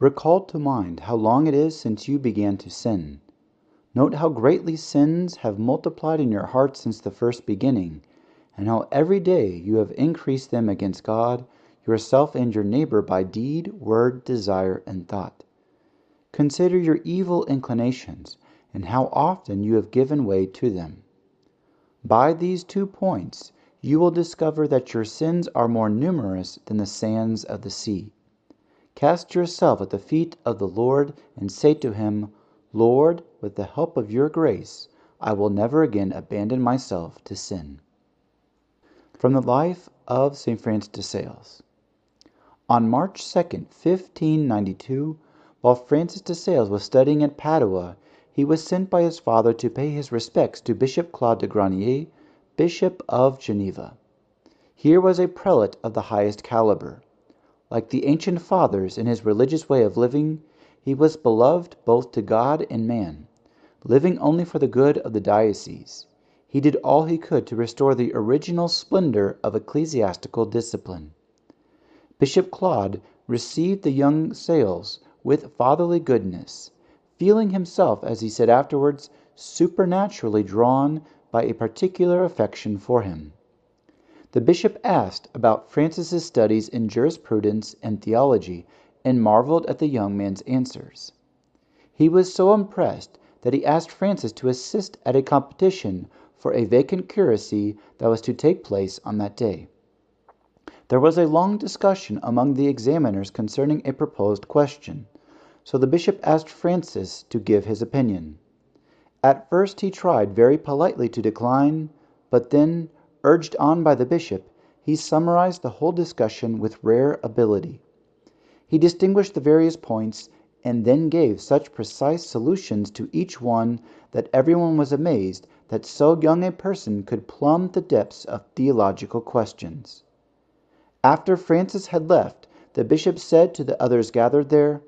Recall to mind how long it is since you began to sin. Note how greatly sins have multiplied in your heart since the first beginning, and how every day you have increased them against God, yourself, and your neighbor by deed, word, desire, and thought. Consider your evil inclinations and how often you have given way to them. By these two points you will discover that your sins are more numerous than the sands of the sea. Cast yourself at the feet of the Lord and say to Him, Lord, with the help of your grace, I will never again abandon myself to sin. From the life of St. Francis de Sales. On March 2, 1592, while Francis de Sales was studying at Padua, he was sent by his father to pay his respects to Bishop Claude de Granier, Bishop of Geneva. Here was a prelate of the highest caliber. Like the ancient fathers in his religious way of living, he was beloved both to God and man. Living only for the good of the diocese, he did all he could to restore the original splendor of ecclesiastical discipline. Bishop Claude received the young Sales with fatherly goodness, feeling himself, as he said afterwards, supernaturally drawn by a particular affection for him. The bishop asked about Francis's studies in jurisprudence and theology and marveled at the young man's answers. He was so impressed that he asked Francis to assist at a competition for a vacant curacy that was to take place on that day. There was a long discussion among the examiners concerning a proposed question, so the bishop asked Francis to give his opinion. At first he tried very politely to decline, but then Urged on by the bishop, he summarized the whole discussion with rare ability. He distinguished the various points, and then gave such precise solutions to each one that everyone was amazed that so young a person could plumb the depths of theological questions. After Francis had left, the bishop said to the others gathered there,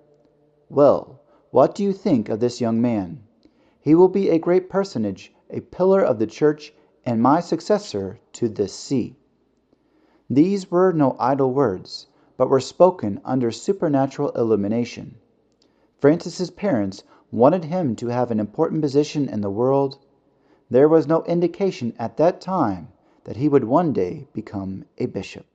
Well, what do you think of this young man? He will be a great personage, a pillar of the church and my successor to this see. These were no idle words, but were spoken under supernatural illumination. Francis's parents wanted him to have an important position in the world. There was no indication at that time that he would one day become a bishop.